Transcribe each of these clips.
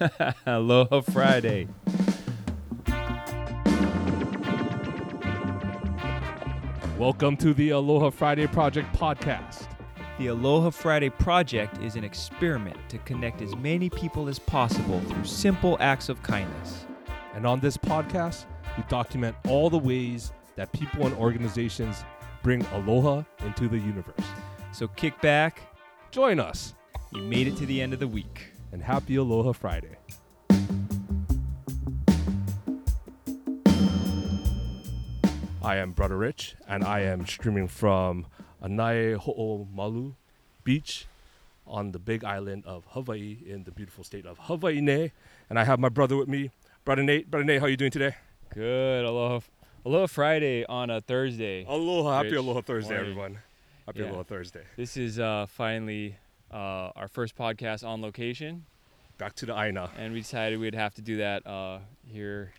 Aloha Friday. Welcome to the Aloha Friday Project podcast. The Aloha Friday Project is an experiment to connect as many people as possible through simple acts of kindness. And on this podcast, we document all the ways that people and organizations bring aloha into the universe. So kick back, Join us you made it to the end of the week. And happy Aloha Friday. I am Brother Rich, and I am streaming from Anaeho'omalu Beach on the big island of Hawaii in the beautiful state of Hawaii. And I have my brother with me, Brother Nate. Brother Nate, how are you doing today? Good. Aloha. Aloha Friday on a Thursday. Aloha. Happy Aloha Thursday, morning. everyone. Happy Yeah. Aloha Thursday. This is uh, finally uh, our first podcast on location, Back to the Aina. and we decided we'd have to do that uh, here,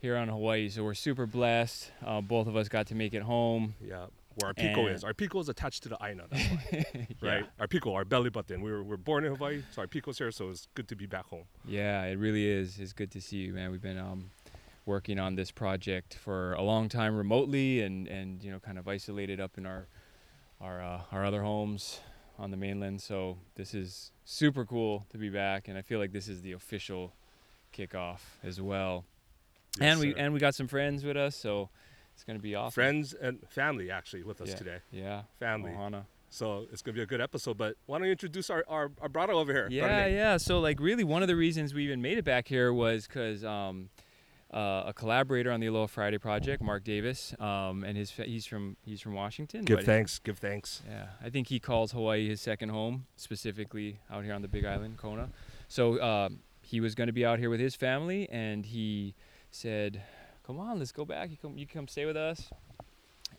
here on Hawaii. So we're super blessed. Uh, both of us got to make it home. Yeah, where our piko And- is. Our piko is attached to the Aina, that's why, Yeah. right? Our piko, our belly button. We were, we're born in Hawaii, so our piko's here, so it's good to be back home. Yeah, it really is. It's good to see you, man. We've been um, working on this project for a long time remotely, and and you know, kind of isolated up in our our uh, our other homes on the mainland. So this is super cool to be back, and I feel like this is the official kickoff as well. and we sir. and we got some friends with us, so it's gonna be awesome. friends and family actually with us Yeah. today. yeah, Family. Ohana. So it's gonna be a good episode. But why don't you introduce our our, our brother over here? Yeah, yeah. So like really one of the reasons we even made it back here was because um, uh, a collaborator on the Aloha Friday project, Mark Davis, um, and his he's from he's from Washington. Give thanks. Give thanks. Yeah, I think he calls Hawaii his second home, specifically out here on the Big Island, Kona. So um, he was going to be out here with his family, and he said, "Come on, let's go back. You come, you come stay with us."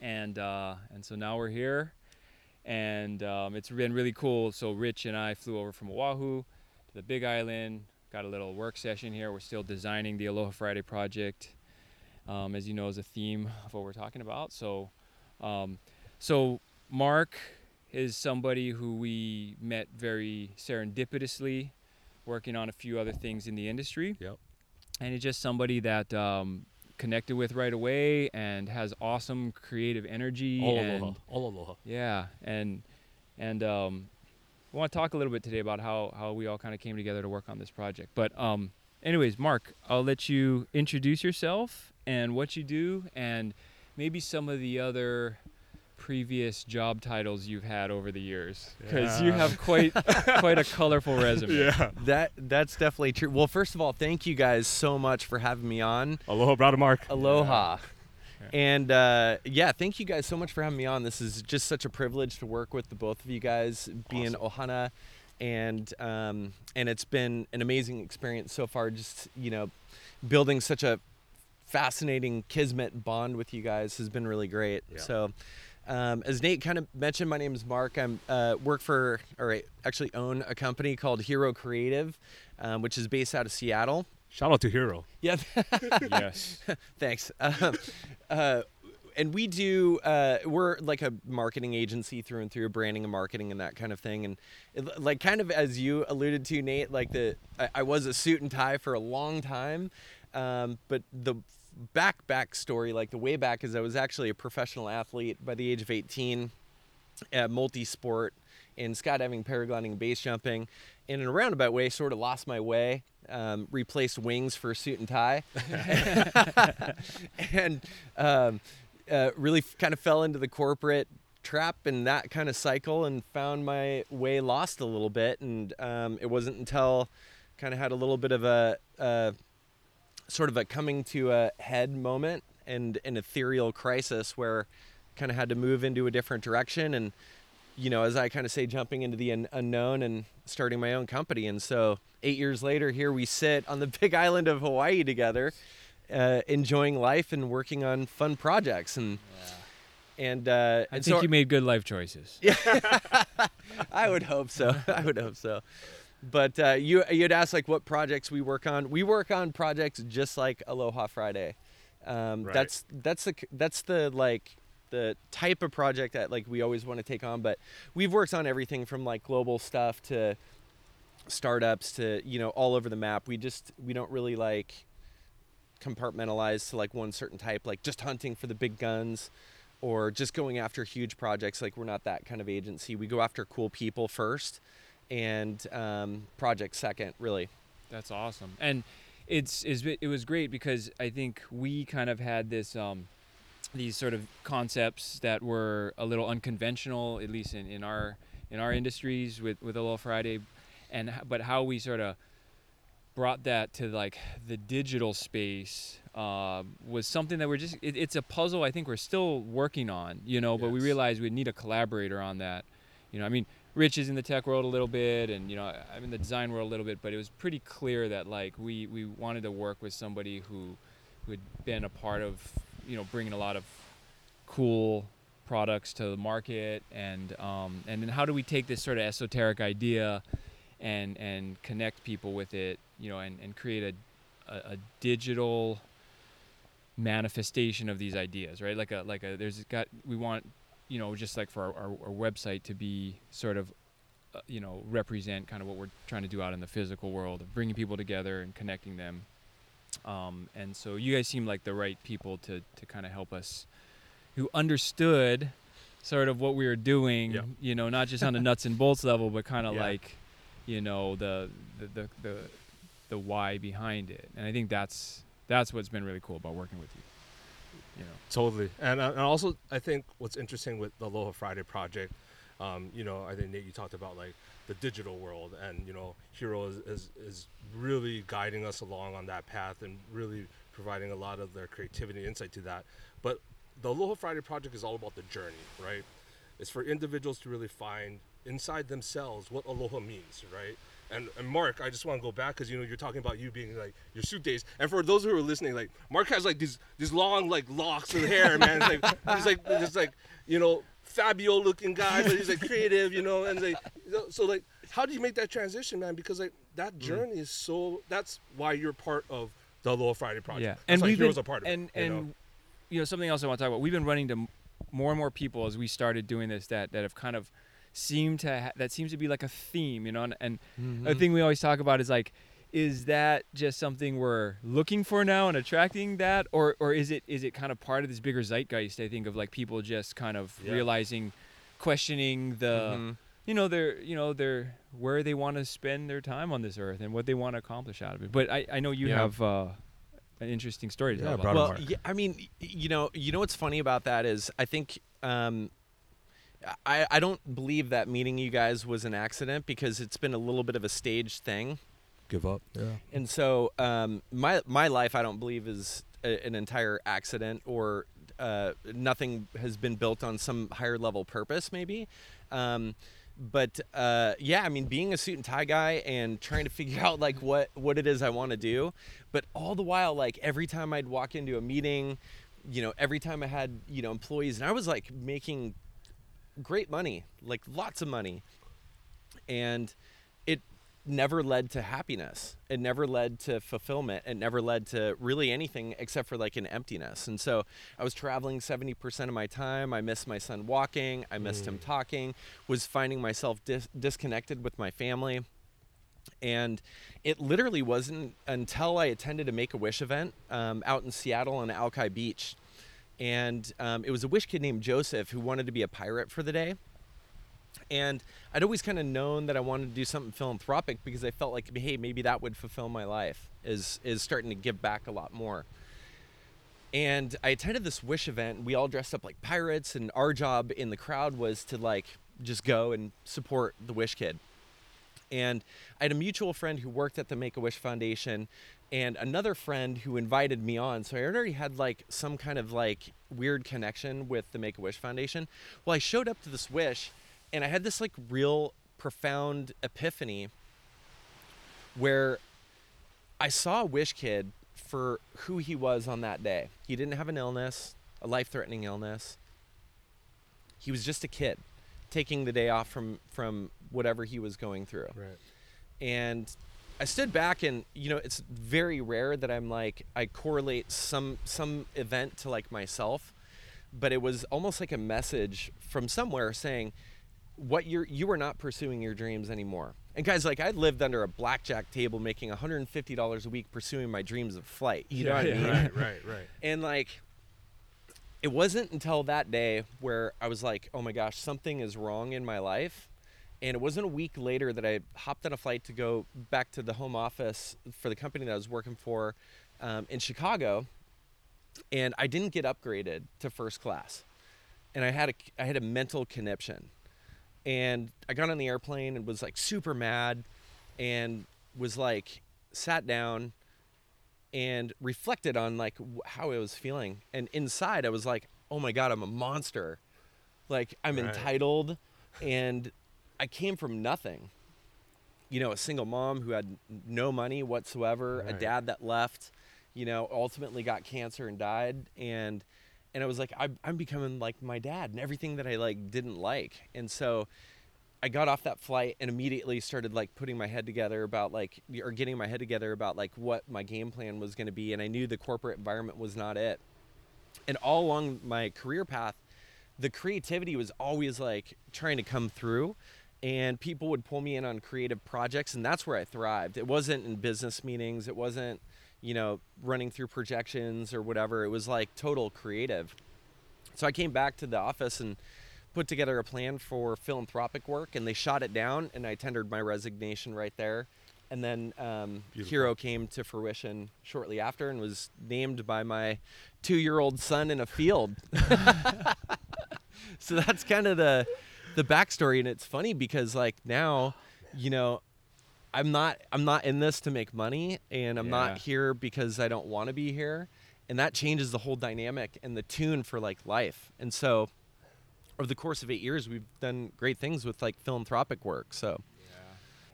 And uh, and so now we're here, and um, it's been really cool. So Rich and I flew over from Oahu to the Big Island, got a little work session here. We're still designing the Aloha Friday project, um, as you know, is a theme of what we're talking about. So, um, so Mark is somebody who we met very serendipitously, working on a few other things in the industry. Yep. And he's just somebody that um, connected with right away and has awesome creative energy. All and aloha. All aloha. yeah, and and um, we want to talk a little bit today about how how we all kind of came together to work on this project. But um, anyways, Mark, I'll let you introduce yourself and what you do, and maybe some of the other previous job titles you've had over the years, because you have quite quite a colorful resume. Yeah. That that's definitely true. Well, first of all, thank you guys so much for having me on. Aloha, brother Mark. Aloha. Yeah. And uh, yeah, thank you guys so much for having me on. This is just such a privilege to work with the both of you guys, being Ohana, and um, and it's been an amazing experience so far. Just you know, building such a fascinating kismet bond with you guys has been really great. Yeah. So. Um, as Nate kind of mentioned, my name is Mark. I'm uh, work for, or I actually own a company called Hero Creative, um, which is based out of Seattle. Shout out to Hero. Yeah, yes. thanks. Um, uh, and we do, uh, we're like a marketing agency through and through, branding and marketing and that kind of thing. And it, like kind of as you alluded to, Nate, like the I, I was a suit and tie for a long time, um, but the back back story, like the way back, is I was actually a professional athlete by the age of 18, uh, multi-sport in skydiving, paragliding, base jumping. And in a roundabout way, sort of lost my way, um, replaced wings for a suit and tie, and um, uh, really f- kind of fell into the corporate trap and that kind of cycle and found my way lost a little bit. And um, it wasn't until kind of had a little bit of a, uh sort of a coming to a head moment and an ethereal crisis where kind of had to move into a different direction and you know as i kind of say jumping into the un- unknown and starting my own company and so eight years later here we sit on the big island of hawaii together uh, enjoying life and working on fun projects and and uh, I and think so you made good life choices. Yeah, I would hope so. I would hope so. But uh, you you'd ask like what projects we work on. We work on projects just like Aloha Friday. Um, Right. That's that's the that's the like the type of project that like we always want to take on. But we've worked on everything from like global stuff to startups to you know all over the map. We just we don't really like compartmentalize to like one certain type, like just hunting for the big guns or just going after huge projects. Like we're not that kind of agency. We go after cool people first and um, projects second, really. That's awesome. And it's, it's it was great because I think we kind of had this um, these sort of concepts that were a little unconventional, at least in, in our in our industries with with Aloha Friday, and but how we sort of brought that to like the digital space uh, was something that we're just it, it's a puzzle I think we're still working on, you know. But we realized we need a collaborator on that. You know, I mean, Rich is in the tech world a little bit, and you know, I- I'm in the design world a little bit. But it was pretty clear that like we we wanted to work with somebody who who had been a part of you know bringing a lot of cool products to the market, and um, and then how do we take this sort of esoteric idea and and connect people with it, you know, and and create a a, a digital manifestation of these ideas, right? Like a like a there's got we want you know just like for our, our, our website to be sort of uh, you know represent kind of what we're trying to do out in the physical world of bringing people together and connecting them um, and so you guys seem like the right people to to kind of help us who understood sort of what we were doing Yeah. you know not just on the nuts and bolts level but kind of Yeah. like you know the the, the the the why behind it and i think that's that's what's been really cool about working with you you know Totally, and, uh, and also I think what's interesting with the Aloha Friday project, um, you know, I think Nate you talked about like the digital world, and you know, Hero is, is is really guiding us along on that path and really providing a lot of their creativity insight to that. But the Aloha Friday project is all about the journey, right? It's for individuals to really find inside themselves what aloha means, right? And, and Mark, I just want to go back because you know you're talking about you being like your suit days, and for those who are listening, like Mark has like these these long like locks of hair, man. It's like he's like this like you know Fabio looking guy, but he's like creative, you know, and like so- like how do you make that transition, man? Because like that mm. journey is so that's why you're part of the Aloha Friday project. Yeah, That's and we've been, are part of it, and you know? and you know something else I want to talk about. We've been running to more and more people as we started doing this that that have kind of seemed to ha- that seems to be like a theme, you know. And, and a mm-hmm. thing we always talk about is like, is that just something we're looking for now and attracting that, or or is it is it kind of part of this bigger zeitgeist? I think of like people just kind of Yeah. realizing, questioning the Mhm. you know their you know their where they want to spend their time on this earth and what they want to accomplish out of it. But I I know you Yeah. have uh, an interesting story to Yeah, tell about. brought well, yeah, I mean, you know, you know what's funny about that is I think um, I I don't believe that meeting you guys was an accident because it's been a little bit of a staged thing, give up. Yeah. and so um, my my life I don't believe is a, an entire accident or uh, nothing has been built on some higher level purpose maybe. Um, but uh, yeah, I mean, being a suit and tie guy and trying to figure out like what what it is I want to do, but all the while, like every time I'd walk into a meeting, you know, every time I had you know employees, and I was like making great money, like lots of money, and it never led to happiness. It never led to fulfillment. It never led to really anything except for like an emptiness. And so I was traveling 70% of my time. I missed my son walking. I missed him talking. Was finding myself dis- disconnected with my family. And it literally wasn't until I attended a Make a Wish event um, out in Seattle on Alki Beach. And um, it was a Wish kid named Joseph who wanted to be a pirate for the day and I'd always kind of known that I wanted to do something philanthropic because I felt like, hey, maybe that would fulfill my life. Is is starting to give back a lot more. And I attended this Wish event. And we all dressed up like pirates, and our job in the crowd was to like just go and support the Wish kid. And I had a mutual friend who worked at the Make a Wish Foundation, and another friend who invited me on. So I already had like some kind of like weird connection with the Make a Wish Foundation. Well, I showed up to this wish, and I had this like real profound epiphany where I saw a wish kid for who he was on that day. He didn't have an illness, a life-threatening illness. He was just a kid taking the day off from from whatever he was going through Right. and I stood back and you know it's very rare that I'm like I correlate some some event to like myself but it was almost like a message from somewhere saying what you're you are not pursuing your dreams anymore And guys, like I lived under a blackjack table making $150 a week pursuing my dreams of flight. You know what I mean? Right, right, right. And like, it wasn't until that day where I was like, oh my gosh, something is wrong in my life. And it wasn't a week later that I hopped on a flight to go back to the home office for the company that I was working for um, in Chicago. And I didn't get upgraded to first class. And I had a, I had a mental conniption. And I got on the airplane and was like super mad and was like, sat down and reflected on like w- how I was feeling. And inside, I was like, "Oh my god, I'm a monster! Like I'm Right. entitled, and I came from nothing. You know, a single mom who had no money whatsoever, a dad that left. You know, ultimately got cancer and died, and and I was like, I'm, I'm becoming like my dad, and everything that I like didn't like, and so. I got off that flight and immediately started like putting my head together about like or getting my head together about like what my game plan was going to be and I knew the corporate environment was not it. And all along my career path, the creativity was always like trying to come through and people would pull me in on creative projects and that's where I thrived. It wasn't in business meetings, it wasn't, you know, running through projections or whatever. It was like total creative. So I came back to the office and put together a plan for philanthropic work, and they shot it down, and I tendered my resignation right there. And then um, Hero came to fruition shortly after and was named by my two year old son in a field. so that's kind of the the backstory and it's funny because like now you know i'm not i'm not in this to make money and i'm Yeah. not here because i don't want to be here and that changes the whole dynamic and the tune for like life and so over the course of eight years we've done great things with like philanthropic work so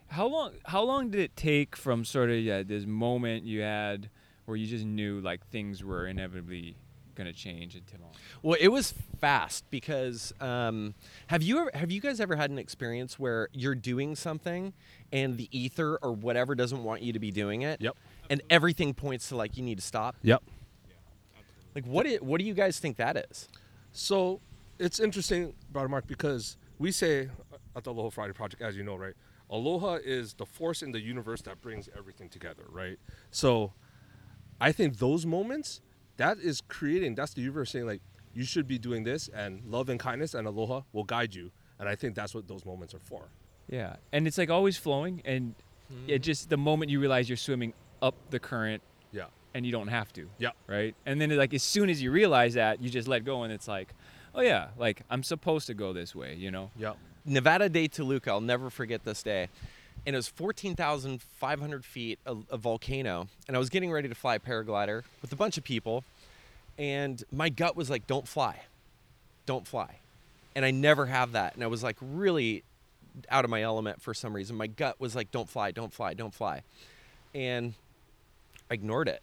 How long? How long did it take from sort of yeah, this moment you had where you just knew like things were inevitably gonna change until? Well, it was fast because um, have you ever, have you guys ever had an experience where you're doing something and the ether or whatever doesn't want you to be doing it? Yep. And everything points to like you need to stop. Yep. Like what? i- what do you guys think that is? So it's interesting, Brother Mark, because we say at the Aloha Friday Project, as you know, right? Aloha is the force in the universe that brings everything together, right? So I think those moments, that is creating, that's the universe saying, like, you should be doing this, and love and kindness and aloha will guide you. And I think that's what those moments are for. Yeah, and it's like always flowing, and it mm. just the moment you realize you're swimming up the current, Yeah. and you don't have to. Yeah. Right. And then like as soon as you realize that, you just let go, and it's like, oh yeah, like I'm supposed to go this way, you know. Yeah. Nevado de Toluca. I'll never forget this day. And it was 14,500 feet, a volcano. And I was getting ready to fly a paraglider with a bunch of people. And my gut was like, don't fly. Don't fly. And I never have that. And I was like really out of my element for some reason. My gut was like, don't fly, don't fly, don't fly. And I ignored it.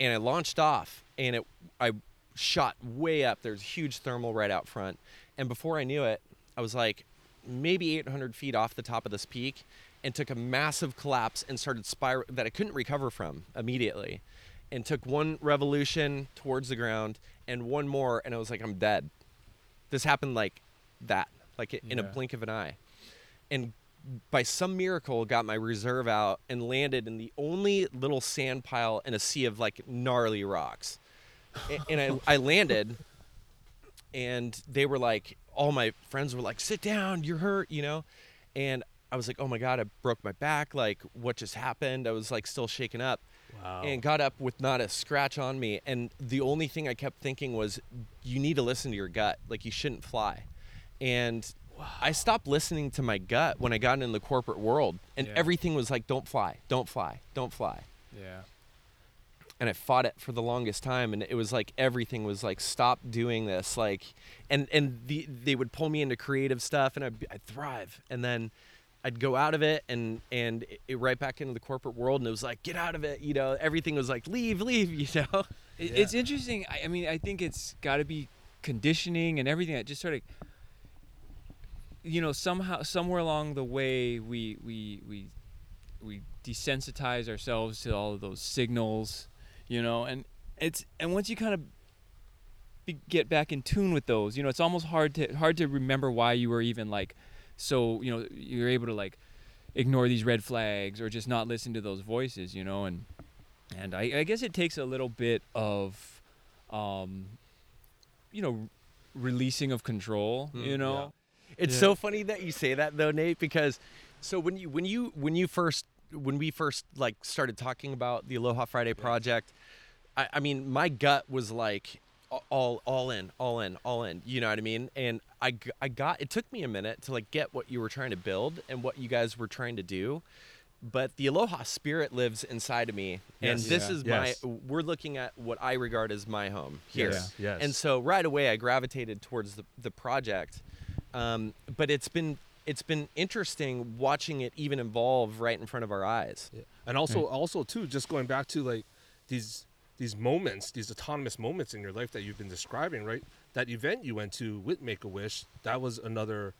And I launched off and it I shot way up. There's a huge thermal right out front. And before I knew it, I was like maybe 800 feet off the top of this peak and took a massive collapse and started spiral that I couldn't recover from immediately. And took one revolution towards the ground and one more, and I was like, I'm dead. This happened like that, like in a blink of an eye. And by some miracle, got my reserve out and landed in the only little sand pile in a sea of like gnarly rocks. And I, I landed and they were like all my friends were like sit down you're hurt you know and i was like oh my god i broke my back like what just happened i was like still shaken up Wow. and got up with not a scratch on me and the only thing i kept thinking was you need to listen to your gut like you shouldn't fly and i stopped listening to my gut when i got in the corporate world and Yeah. everything was like don't fly don't fly don't fly Yeah. And I fought it for the longest time and it was like everything was like stop doing this like and and the they would pull me into creative stuff and I'd, I'd thrive and then I'd go out of it and and it, it right back into the corporate world and it was like get out of it you know everything was like leave leave you know It, Yeah. It's interesting. I, I mean, I think it's got to be conditioning and everything that just sort of, you know, somehow, somewhere along the way, we we we we desensitize ourselves to all of those signals, you know, and it's and once you kind of be, get back in tune with those, you know, it's almost hard to hard to remember why you were even like so, you know, you're able to like ignore these red flags or just not listen to those voices, you know, and and I, I guess it takes a little bit of, um, you know, releasing of control, Mm, you know. It's Yeah. so funny that you say that though, Nate, because so when you when you when you first when we first like started talking about the Aloha Friday project, I, I mean my gut was like all all in, all in, all in. You know what I mean? And I I got it took me a minute to like get what you were trying to build and what you guys were trying to do. But the Aloha spirit lives inside of me, and Yes. this Yeah. is Yes. my. We're looking at what I regard as my home here. Yes. Yes. And so right away I gravitated towards the, the project. Um, but it's been it's been interesting watching it even evolve right in front of our eyes. Yeah. And also, also too, just going back to like these these moments, these autonomous moments in your life that you've been describing, right? That event you went to with Make a Wish, that was another,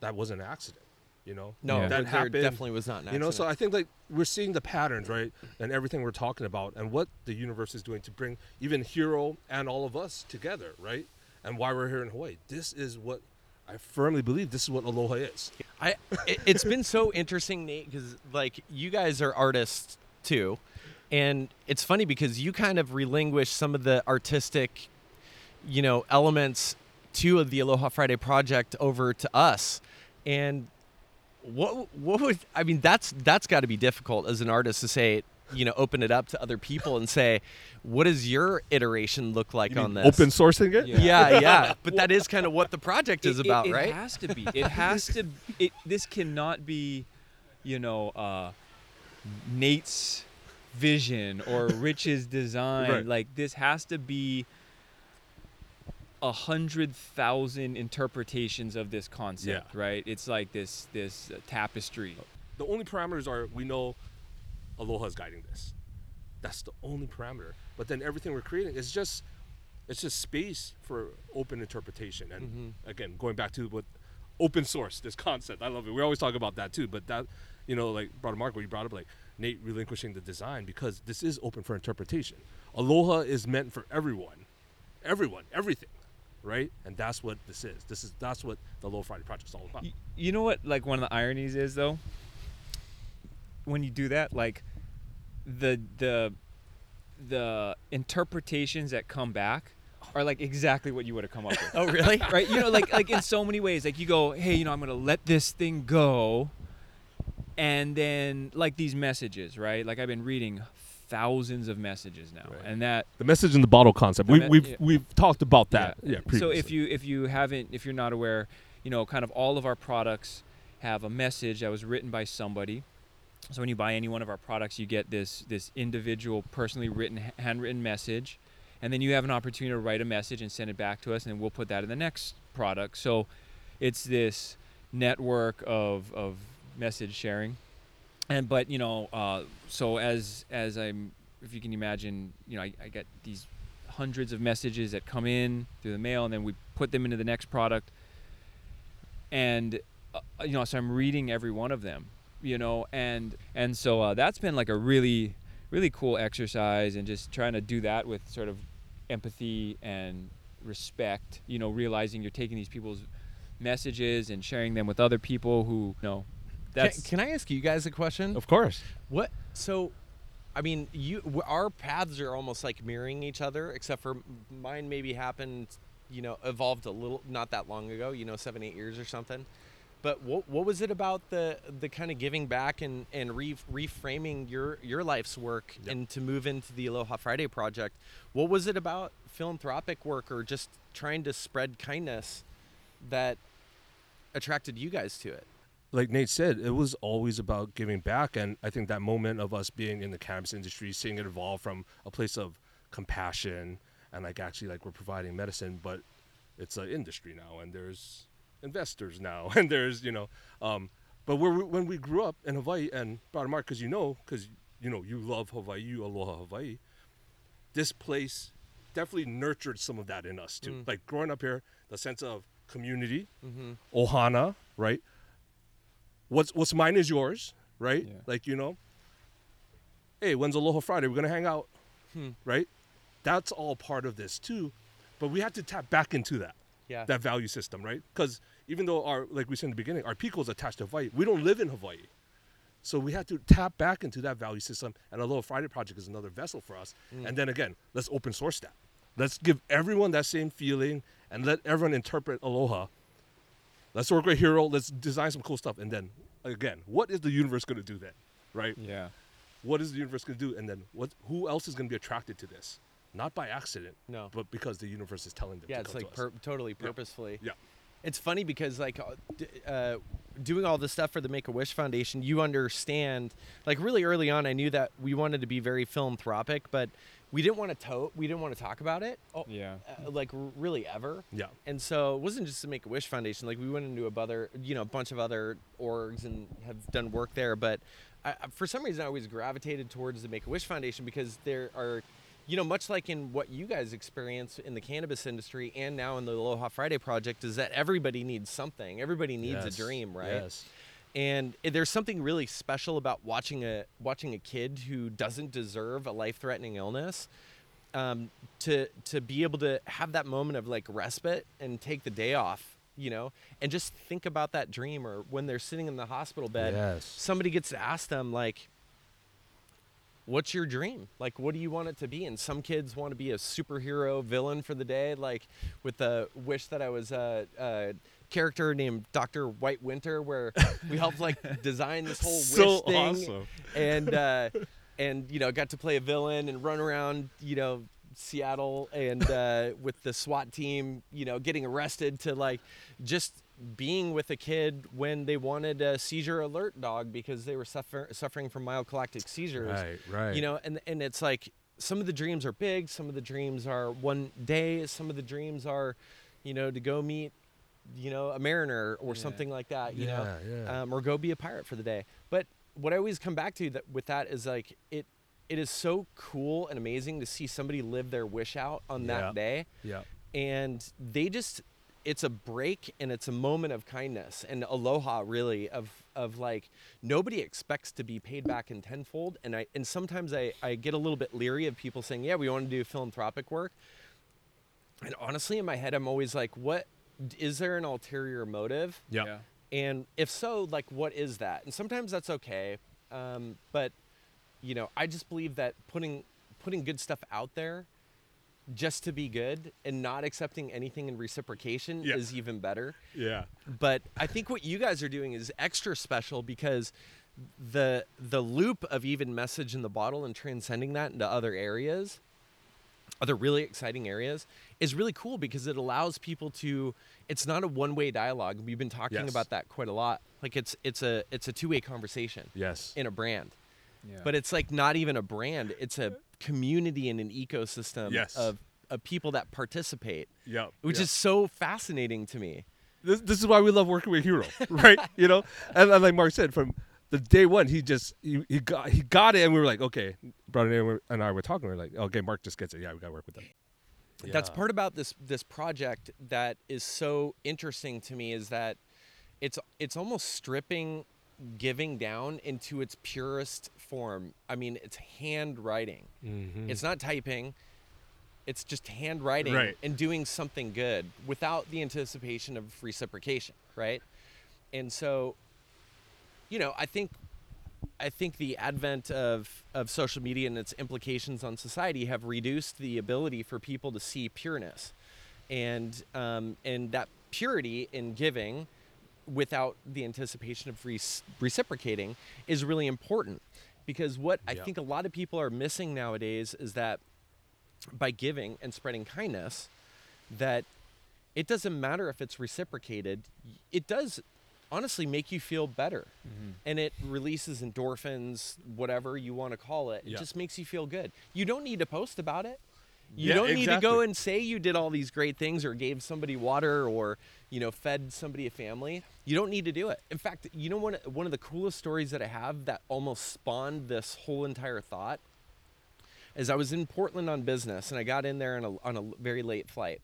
that was an accident, you know. No, Yeah. that there happened. definitely was not an You know, so. I think like we're seeing the patterns, right, and everything we're talking about, and what the universe is doing to bring even Hero and all of us together, right, and why we're here in Hawaii. This is what I firmly believe. This is what Aloha is. I it, it's been so interesting, Nate, because like you guys are artists too, and it's funny because you kind of relinquish some of the artistic, you know, elements to the Aloha Friday project over to us, and what what would I mean? That's that's got to be difficult as an artist to say. You know, open it up to other people and say, "What does your iteration look like You on mean this?" Open sourcing it. Yeah. yeah, yeah. But that is kind of what the project is It- it- about, it, right? It has to be. It has to. It this cannot be, you know, uh, Nate's vision or Rich's design. Right. Like this has to be a hundred thousand interpretations of this concept, Yeah. right? It's like this this tapestry. The only parameters are we know Aloha's guiding this. That's the only parameter. But then everything we're creating is just it's just space for open interpretation. And Mm-hmm. again, going back to what open source, this concept, I love it. We always talk about that too. But that you know, like brother Mark, what you brought up, like Nate relinquishing the design because this is open for interpretation. Aloha is meant for everyone, everyone, everything, right? And that's what this is. This is that's what the Aloha Friday project is all about. Y- You know what? Like one of the ironies is though, when you do that, like the the the interpretations that come back are like exactly what you would have come up with. oh, really? right? You know, like like in so many ways. Like you go, hey, you know, I'm gonna let this thing go, and then like these messages, right? Like I've been reading thousands of messages now, Right. and that The message in the bottle concept. We, me- we've yeah. we've talked about that. Yeah. so previously. if you if you haven't if you're not aware, you know, kind of all of our products have a message that was written by somebody. So when you buy any one of our products, you get this this individual, personally written, handwritten message, and then you have an opportunity to write a message and send it back to us, and then we'll put that in the next product. So it's this network of of message sharing, and but you know, uh, so as as I'm, if you can imagine, you know, I, I get these hundreds of messages that come in through the mail, and then we put them into the next product. And uh, you know, so I'm reading every one of them, you know, and and so uh, that's been like a really really cool exercise, and just trying to do that with sort of empathy and respect. You know, realizing you're taking these people's messages and sharing them with other people who you know. Can, That's can I ask you guys a question? of course. What? So, I mean, you our paths are almost like mirroring each other, except for mine maybe happened, you know, evolved a little not that long ago, you know, seven eight years or something. But what what was it about the the kind of giving back and and re- reframing your your life's work Yep. and to move into the Aloha Friday project? What was it about philanthropic work or just trying to spread kindness that attracted you guys to it? Like Nate said, it was always about giving back, and I think that moment of us being in the cannabis industry, seeing it evolve from a place of compassion and like actually like we're providing medicine, but it's an industry now, and there's investors now, and there's you know, um, but where we, when we grew up in Hawaii, and Mark, because you know, because you know you love Hawaii, you aloha Hawaii. This place definitely nurtured some of that in us too. Mm. Like growing up here, the sense of community, Mm-hmm. ohana, right? What's what's mine is yours, right? Yeah. Like you know, hey, when's Aloha Friday? We're gonna hang out, Hmm. right? That's all part of this too, but we have to tap back into that Yeah. that value system, right? Because even though our like we said in the beginning, our piko is attached to Hawaii, we don't live in Hawaii. So we had to tap back into that value system, and Aloha Friday Project is another vessel for us. Mm. And then again, let's open source that. Let's give everyone that same feeling, and let everyone interpret Aloha. Let's work with Hero. Let's design some cool stuff, and then again, what is the universe going to do then, right? Yeah. What is the universe going to do, and then what? Who else is going to be attracted to this? Not by accident, No. but because the universe is telling them. Yeah, to it's like to pur- totally purposefully. Yeah. It's funny because like uh, uh, doing all this stuff for the Make a Wish Foundation, you understand. Like really early on, I knew that we wanted to be very philanthropic, but we didn't want to to- we didn't want to talk about it. Oh, Yeah. uh, like really ever. Yeah. And so it wasn't just the Make a Wish Foundation. Like we went into a other, you know, a bunch of other orgs and have done work there. But I, I- for some reason, I always gravitated towards the Make a Wish Foundation because there are, you know, much like in what you guys experience in the cannabis industry and now in the Aloha Friday Project, is that everybody needs something. Everybody needs Yes. a dream, right? Yes. And eh, there's something really special about watching a watching a kid who doesn't deserve a life-threatening illness um, to to be able to have that moment of like respite and take the day off you know? And just think about that dream or when they're sitting in the hospital bed Yes. somebody gets to ask them like what's your dream? Like what do you want it to be? And some kids want to be a superhero villain for the day like with the wish that i was a, a character named dr white winter where we helped like design this whole So wish thing awesome. and uh and you know got to play a villain and run around you know seattle and uh with the swat team you know getting arrested to like just being with a kid when they wanted a seizure alert dog because they were suffer- suffering from myoclonic seizures Right. Right. you know and and it's like some of the dreams are big some of the dreams are one day some of the dreams are you know to go meet you know a mariner or Yeah. something like that you know Yeah, yeah. um, or go be a pirate for the day but what i always come back to that with that is like it it is so cool and amazing to see somebody live their wish out on Yeah. that day yeah. and they just it's a break and it's a moment of kindness and aloha really of of like nobody expects to be paid back in tenfold and i and sometimes i i get a little bit leery of people saying yeah we want to do philanthropic work and honestly in my head i'm always like what is there an ulterior motive Yeah. and if so, like, what is that? And sometimes that's okay. Um, but you know, I just believe that putting putting good stuff out there just to be good and not accepting anything in reciprocation Yeah. is even better. Yeah. But I think what you guys are doing is extra special because the the loop of even message in the bottle and transcending that into other areas other really exciting areas is really cool because it allows people to it's not a one-way dialogue we've been talking Yes. about that quite a lot like it's it's a it's a two-way conversation Yes. in a brand Yeah. but it's like not even a brand it's a community and an ecosystem Yes. of, of people that participate yeah. which yeah. is so fascinating to me this, this is why we love working with Hero, right? you know, and, and like Mark said, from the day one, he just he, he got he got it, and we were like, okay, brother and I were- and I were talking. We are like, okay, Mark just gets it. Yeah, we got to work with them. that's part about this this project that is so interesting to me is that it's it's almost stripping giving down into its purest form. I mean, it's handwriting. Mhm. It's not typing. It's just handwriting Right. and doing something good without the anticipation of reciprocation, right? And so, you know, I think I think the advent of, of social media and its implications on society have reduced the ability for people to see pureness, and um, and that purity in giving, without the anticipation of re- reciprocating, is really important, because what I think a lot of people are missing nowadays is that by giving and spreading kindness, that it doesn't matter if it's reciprocated, it does honestly make you feel better Mhm. and it releases endorphins, whatever you want to call it. It Yeah. just makes you feel good. You don't need to post about it. You Yeah, don't need to go and say you did all these great things or gave somebody water or, you know, fed somebody a family. You don't need to do it. In fact, you know one one of the coolest stories that I have that almost spawned this whole entire thought is I was in Portland on business and I got in there on a, on a very late flight.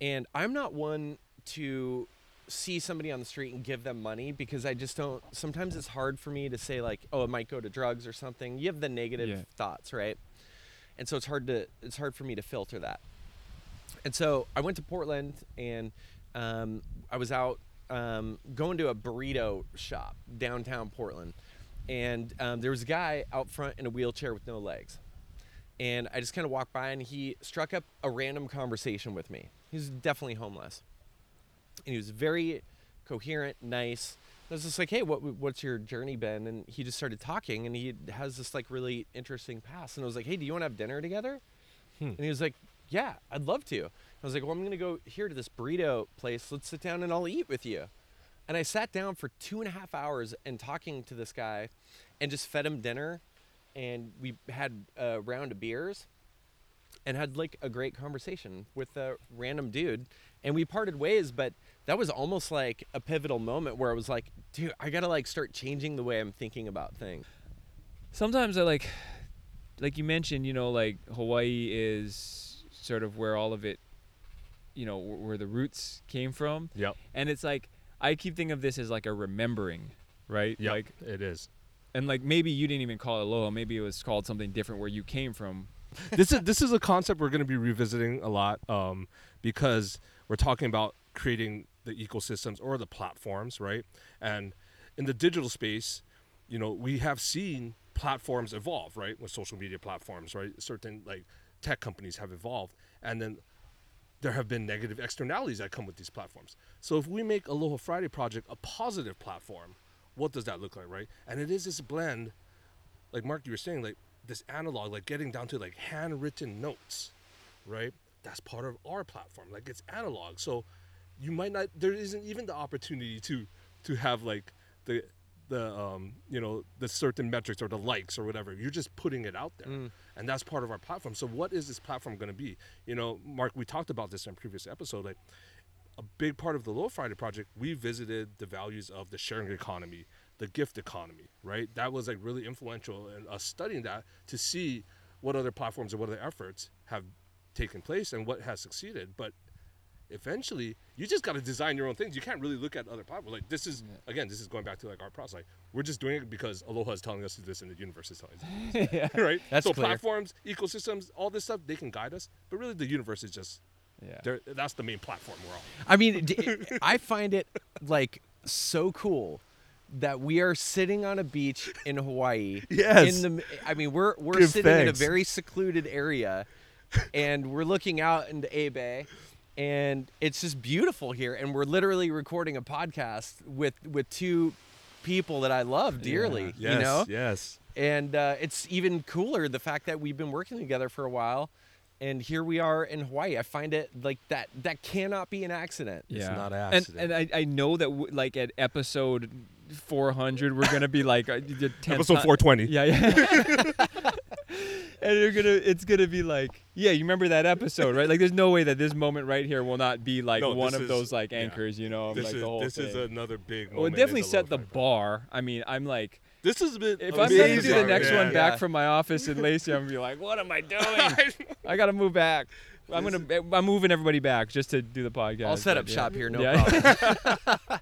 And I'm not one to see somebody on the street and give them money because I just don't. Sometimes it's hard for me to say like, oh, it might go to drugs or something. You have the negative Yeah. thoughts, right? And so it's hard to it's hard for me to filter that. And so I went to Portland and um, I was out um, going to a burrito shop downtown Portland, and um, there was a guy out front in a wheelchair with no legs. And I just kind of walked by, and he struck up a random conversation with me. He was definitely homeless, and he was very coherent, nice. I was just like, "Hey, what what's your journey been?" And he just started talking, and he has this like really interesting past. And I was like, "Hey, do you want to have dinner together?" Hmm. And he was like, "Yeah, I'd love to." I was like, "Well, I'm gonna go here to this burrito place. Let's sit down and I'll eat with you." And I sat down for two and a half hours and talking to this guy, and just fed him dinner, and we had a round of beers, and had like a great conversation with a random dude, and we parted ways. But that was almost like a pivotal moment where I was like, "Dude, I gotta like start changing the way I'm thinking about things." sometimes I like, like you mentioned, you know, like Hawaii is sort of where all of it, you know, where the roots came from, Yep. and it's like I keep thinking of this as like a remembering, right? Yeah. Like, it is. and like maybe you didn't even call it aloha, maybe it was called something different where you came from. this is this is a concept we're going to be revisiting a lot um, because we're talking about creating the ecosystems or the platforms, right? And in the digital space, you know, we have seen platforms evolve, right? With social media platforms, right? Certain like tech companies have evolved, and then there have been negative externalities that come with these platforms. So if we make Aloha Friday project a positive platform, what does that look like, right? And it is this blend, like Mark, you were saying, like this analog, like getting down to like handwritten notes, right? That's part of our platform. Like it's analog, so you might not. There isn't even the opportunity to to have like the the um you know the certain metrics or the likes or whatever. You're just putting it out there, and that's part of our platform. So what is this platform going to be? You know, Mark, we talked about this in a previous episode, like a big part of the Aloha Friday project, we visited the values of the sharing economy, the gift economy, right? That was like really influential in us studying that to see what other platforms and what other efforts have taken place and what has succeeded. But eventually, you just got to design your own things. You can't really look at other platforms. Like this is again, this is going back to like our process. Like we're just doing it because Aloha is telling us to do this, and the universe is telling us, this, right? That's so clear. platforms, ecosystems, all this stuff, they can guide us, but really the universe is just yeah. That's the main platform we're on. I mean, d- I find it like so cool that we are sitting on a beach in Hawaii. Yes. In the, I mean, we're we're Give sitting in a very secluded area, and we're looking out into A Bay, and it's just beautiful here. And we're literally recording a podcast with with two people that I love dearly. Yes, You know, Yes. and uh, it's even cooler the fact that we've been working together for a while. And here we are in Hawaii. I find it like that. That cannot be an accident. It's not an and accident. and I, I know that w- like at episode 400 we're gonna be like uh, the 10th Episode 420. Yeah, yeah. and you're gonna it's gonna be like yeah you remember that episode right like there's no way that this moment right here will not be like No, one of is- those like yeah. anchors you know This like is the whole this thing. is another big. well, it moment in definitely the set the bar. I mean, I'm like, This has been. if I'm gonna do the next man. one back from my office in Lacey, I'm gonna be like, what am I doing? I gotta move back. I'm gonna. I'm moving everybody back just to do the podcast. I'll set up yeah. shop here, no Yeah. problem.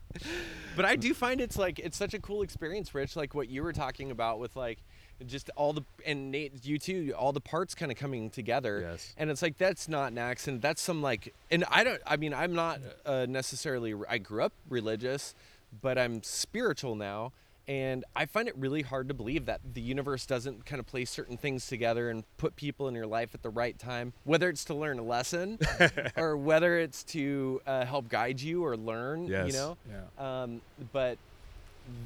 but I do find it's like it's such a cool experience, Rich. Like what you were talking about with like just all the and Nate, you too, all the parts kind of coming together. Yes. And it's like that's not an accident. That's some like, and I don't. I mean, I'm not uh, necessarily. I grew up religious, but I'm spiritual now. And I find it really hard to believe that the universe doesn't kind of place certain things together and put people in your life at the right time, whether it's to learn a lesson or whether it's to uh, help guide you or learn, yes. you know? Yeah. Um, but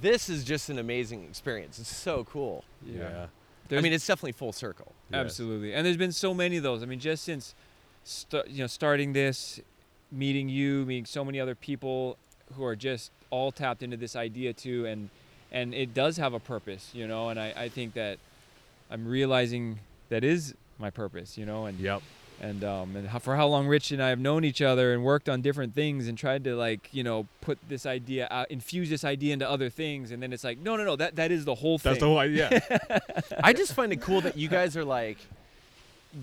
this is just an amazing experience. It's so cool. Yeah. I There's- mean, it's definitely full circle. Yes. Absolutely. And there's been so many of those. I mean, just since st- you know starting this, meeting you, meeting so many other people who are just all tapped into this idea too, and and it does have a purpose, you know. And I, I think that I'm realizing that is my purpose, you know. And Yep. And um and how, for how long Rich and I have known each other and worked on different things and tried to like you know put this idea out, infuse this idea into other things, and then it's like no no no that that is the whole thing. That's the whole idea. I just find it cool that you guys are like,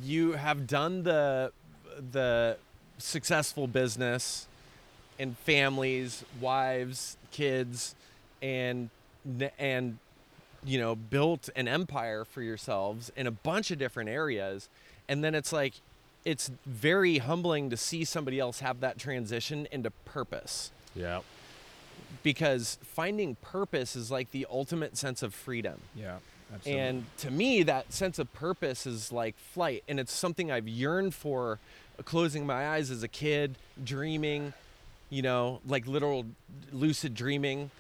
you have done the the successful business and families, wives, kids, and and you know built an empire for yourselves in a bunch of different areas, and then it's like it's very humbling to see somebody else have that transition into purpose. yeah. because finding purpose is like the ultimate sense of freedom. Yeah. Absolutely. And to me, that sense of purpose is like flight. And it's something I've yearned for, closing my eyes as a kid, dreaming, you know, like literal lucid dreaming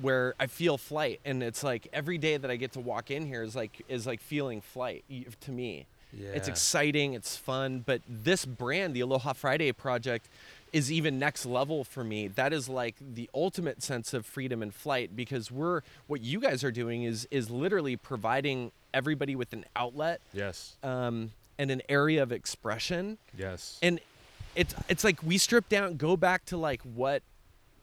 where I feel flight. And it's like every day that I get to walk in here is like, is like feeling flight to me. It's exciting, it's fun. But this brand, the Aloha Friday project, is even next level for me. That is like the ultimate sense of freedom and flight because we're what you guys are doing is is literally providing everybody with an outlet Yes. um, and an area of expression. Yes. And it's it's like we strip down, go back to like what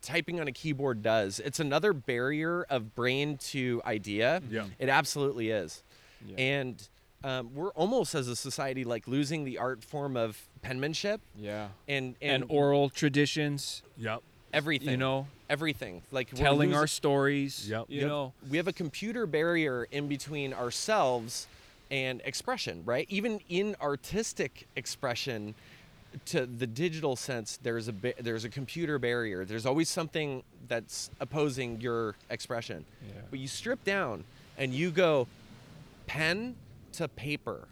typing on a keyboard does. It's another barrier of brain to idea. Yeah. It absolutely is. Yeah. And um, we're almost as a society like losing the art form of penmanship yeah. and And, and, oral traditions, Yep. everything. you know, everything. Like we're telling our stories. Yep. You Yep. know, we have a computer barrier in between ourselves and expression, right? Even in artistic expression, to the digital sense, there's a ba- there's a computer barrier. There's always something that's opposing your expression. Yeah. But you strip down and you go pen to paper,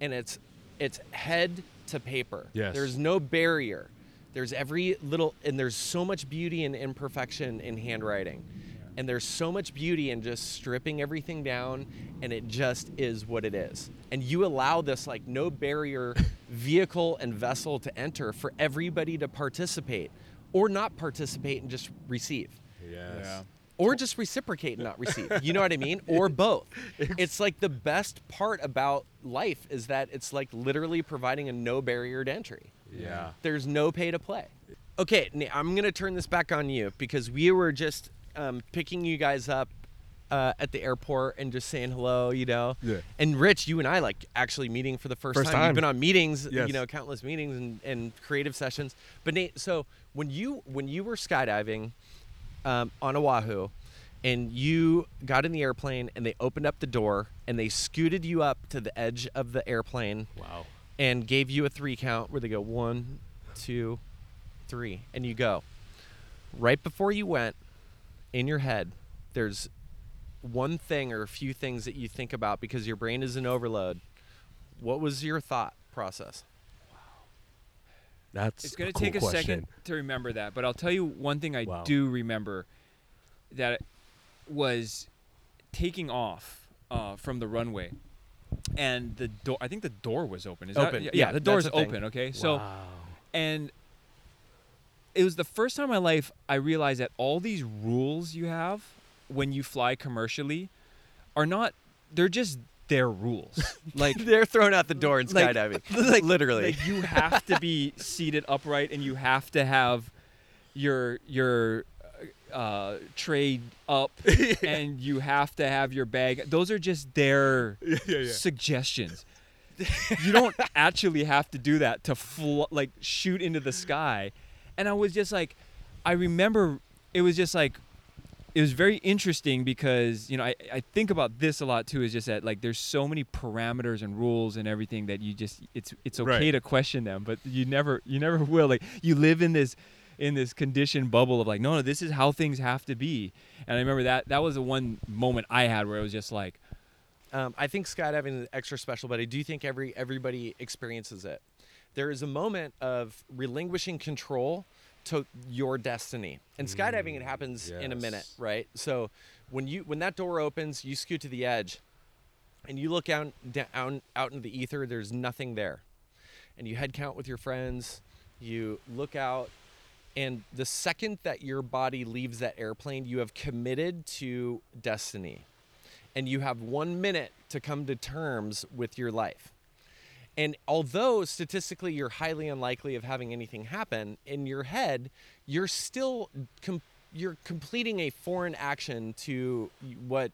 and it's it's head to paper. Yes. There's no barrier. There's every little, and there's so much beauty and imperfection in handwriting. And there's so much beauty in just stripping everything down, and it just is what it is. And you allow this like no barrier vehicle and vessel to enter for everybody to participate or not participate and just receive Yes. Yeah. Or just reciprocate and not receive. You know what I mean? Or both. It's like the best part about life is that it's like literally providing a no barrier to entry. Yeah. There's no pay to play. Okay, I'm gonna turn this back on you because we were just um, picking you guys up uh, at the airport and just saying hello, you know. Yeah. And Rich, you and I like actually meeting for the first, First time. time. You've been on meetings, Yes. you know, countless meetings and, and creative sessions. But Nate, so when you when you were skydiving um, on Oahu, and you got in the airplane and they opened up the door and they scooted you up to the edge of the airplane Wow. and gave you a three count where they go one, two, three, and you go. Right before you went, in your head, there's one thing or a few things that you think about because your brain is in overload. What was your thought process? That's it's going to cool take a question. second to remember that, but I'll tell you one thing I Wow. do remember that was taking off uh, from the runway, and the door. I think the door was open. Is Open, That, yeah, yeah, the door's the thing. open. Okay, so wow. and it was the first time in my life I realized that all these rules you have when you fly commercially are not. They're just their rules. like They're thrown out the door in Like- skydiving. like Literally. like you have to be seated upright and you have to have your your uh, tray up and you have to have your bag those are just their yeah, yeah. suggestions you don't actually have to do that to fl- like shoot into the sky and i was just like i remember it was just like it was very interesting because you know I, I think about this a lot too is just that like there's so many parameters and rules and everything that you just it's it's okay Right. to question them but you never you never will like you live in this in this conditioned bubble of like no no this is how things have to be and i remember that that was the one moment i had where it was just like Um, I think skydiving is extra special, but I do think every everybody experiences it. There is a moment of relinquishing control to your destiny, and skydiving it mm, happens in a minute, right? So when you when that door opens, you scoot to the edge, and you look out down out into the ether. There's nothing there, and you head count with your friends. You look out, and the second that your body leaves that airplane, you have committed to destiny and you have one minute to come to terms with your life. And although statistically you're highly unlikely of having anything happen, in your head, you're still com- you're completing a foreign action to what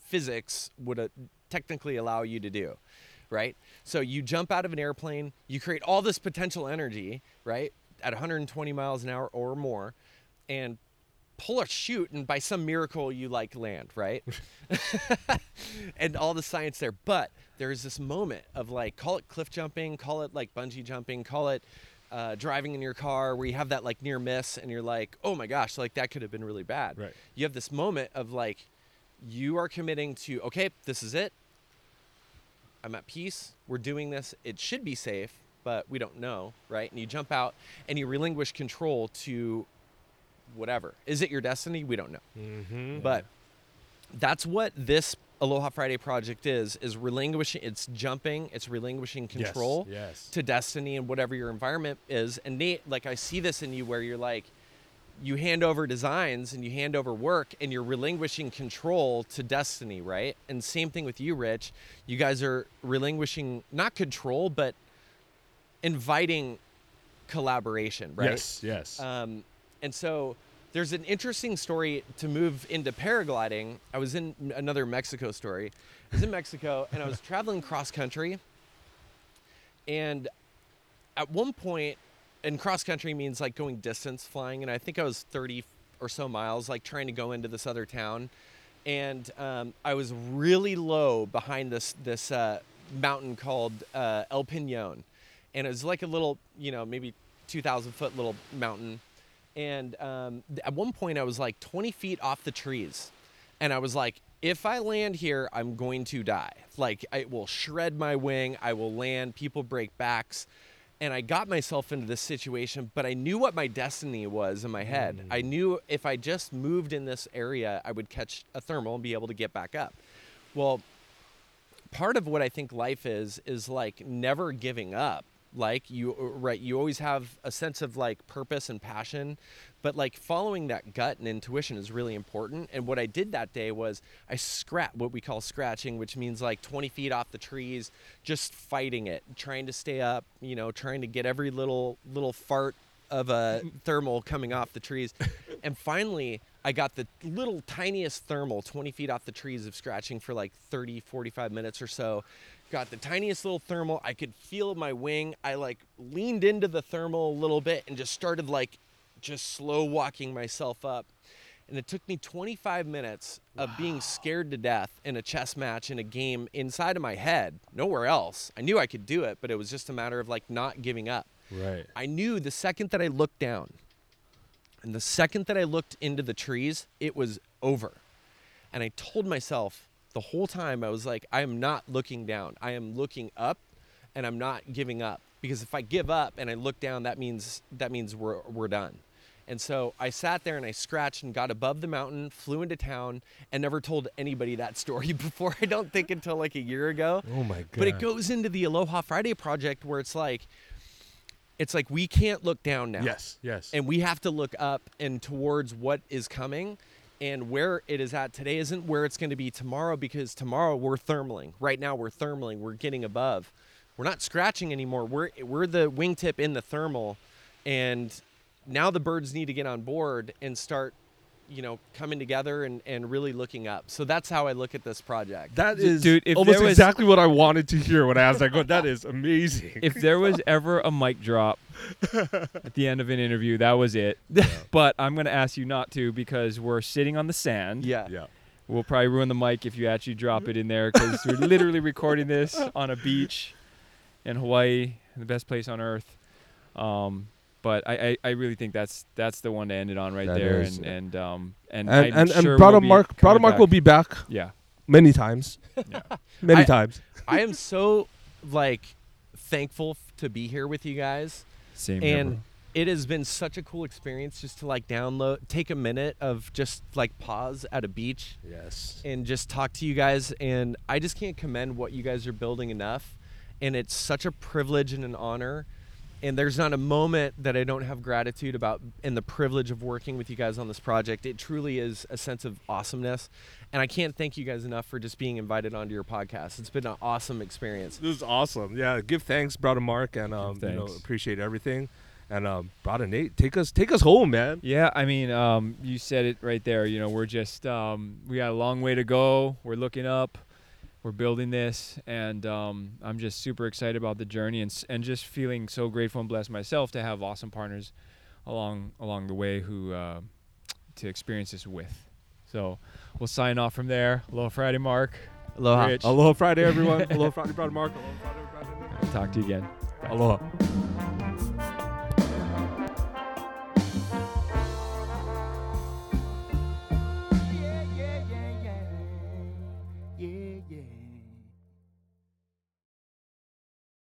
physics would uh, technically allow you to do, right? So you jump out of an airplane, you create all this potential energy, right, at 120 miles an hour or more, and pull a chute, and by some miracle you like land, right? and all the science there. But there's this moment of like, call it cliff jumping, call it like bungee jumping, call it uh, driving in your car where you have that like near miss and you're like, oh my gosh, like that could have been really bad. Right. You have this moment of like, you are committing to, okay, this is it. I'm at peace. We're doing this. It should be safe, but we don't know, right? And you jump out and you relinquish control to whatever. Is it your destiny? We don't know. Mm-hmm. But that's what this Aloha Friday project is is relinquishing it's jumping, it's relinquishing control Yes. to destiny and whatever your environment is. And Nate, like I see this in you where you're like you hand over designs and you hand over work and you're relinquishing control to destiny, right? And same thing with you, Rich. You guys are relinquishing not control, but inviting collaboration, right? Yes. Yes. Um, and so there's an interesting story to move into paragliding. I was in another Mexico story. I was in Mexico and I was traveling cross country. And at one point, and cross country means like going distance flying. And I think I was 30 or so miles, like trying to go into this other town. And um, I was really low behind this this uh, mountain called uh, El Pinon, and it was like a little, you know, maybe 2,000 foot little mountain. And um, at one point, I was like 20 feet off the trees, and I was like, if I land here, I'm going to die. Like I will shred my wing. I will land. People break backs. And I got myself into this situation, but I knew what my destiny was in my head. I knew if I just moved in this area, I would catch a thermal and be able to get back up. Well, part of what I think life is is like never giving up. Like you uh, right, you always have a sense of like purpose and passion, but like following that gut and intuition is really important. And what I did that day was I scrap what we call scratching, which means like 20 feet off the trees, just fighting it, trying to stay up, you know, trying to get every little little fart of a thermal coming off the trees. And finally, I got the little tiniest thermal 20 feet off the trees of scratching for like 30, 45 minutes or so. Got the tiniest little thermal. I could feel my wing. I like leaned into the thermal a little bit and just started like just slow walking myself up. And it took me 25 minutes of being scared to death in a chess match in a game inside of my head, nowhere else. I knew I could do it, but it was just a matter of like not giving up. right. I knew the second that I looked down and the second that I looked into the trees, it was over. And I told myself the whole time, I was like, I am not looking down. I am looking up and I'm not giving up. Because if I give up and I look down, that means that means we're we're done. And so I sat there and I scratched and got above the mountain, flew into town, and never told anybody that story before. I don't think until like a year ago. Oh my god. But it goes into the Aloha Friday project where it's like, it's like we can't look down now. Yes. Yes. And we have to look up and towards what is coming. And where it is at today isn't where it's going to be tomorrow because tomorrow we're thermaling. Right now we're thermaling. We're getting above. We're not scratching anymore. We're we're the wingtip in the thermal, and now the birds need to get on board and start, you know, coming together and, and really looking up. So that's how I look at this project. that is dude, if almost was- exactly what I wanted to hear when I asked that. Go, that is amazing. if there was ever a mic drop at the end of an interview, that was it. But I'm going to ask you not to because we're sitting on the sand. yeah. yeah. We'll probably ruin the mic if you actually drop it in there because we're literally recording this on a beach in Hawaii, the best place on earth. Um, but I, I, I really think that's that's the one to end it on right That there, is. and and um and And I'm and, sure and we'll Mark, Brother coming Mark back. will be back Yeah, many times. yeah. Many I- times. I am so like thankful f- to be here with you guys. Same. and here, it has been such a cool experience just to like download take a minute of just like pause at a beach Yes. and just talk to you guys and i just can't commend what you guys are building enough and it's such a privilege and an honor and there's not a moment that i don't have gratitude about and the privilege of working with you guys on this project it truly is a sense of awesomeness and i can't thank you guys enough for just being invited onto your podcast it's been an awesome experience This is awesome. Yeah, give thanks, brother Mark, and um, you know, appreciate everything. And um, brother Nate, take us, take us home, man. Yeah, I mean, um, you said it right there. You know, we're just um, we got a long way to go. We're looking up. We're building this, and um, I'm just super excited about the journey, and and just feeling so grateful and blessed myself to have awesome partners along along the way who uh, to experience this with. So we'll sign off from there. Aloha Friday, Mark. aloha Rich. Aloha Friday, everyone. Aloha Friday, brother Mark. Aloha Friday, brother Nate. I'll talk to you again. Aloha.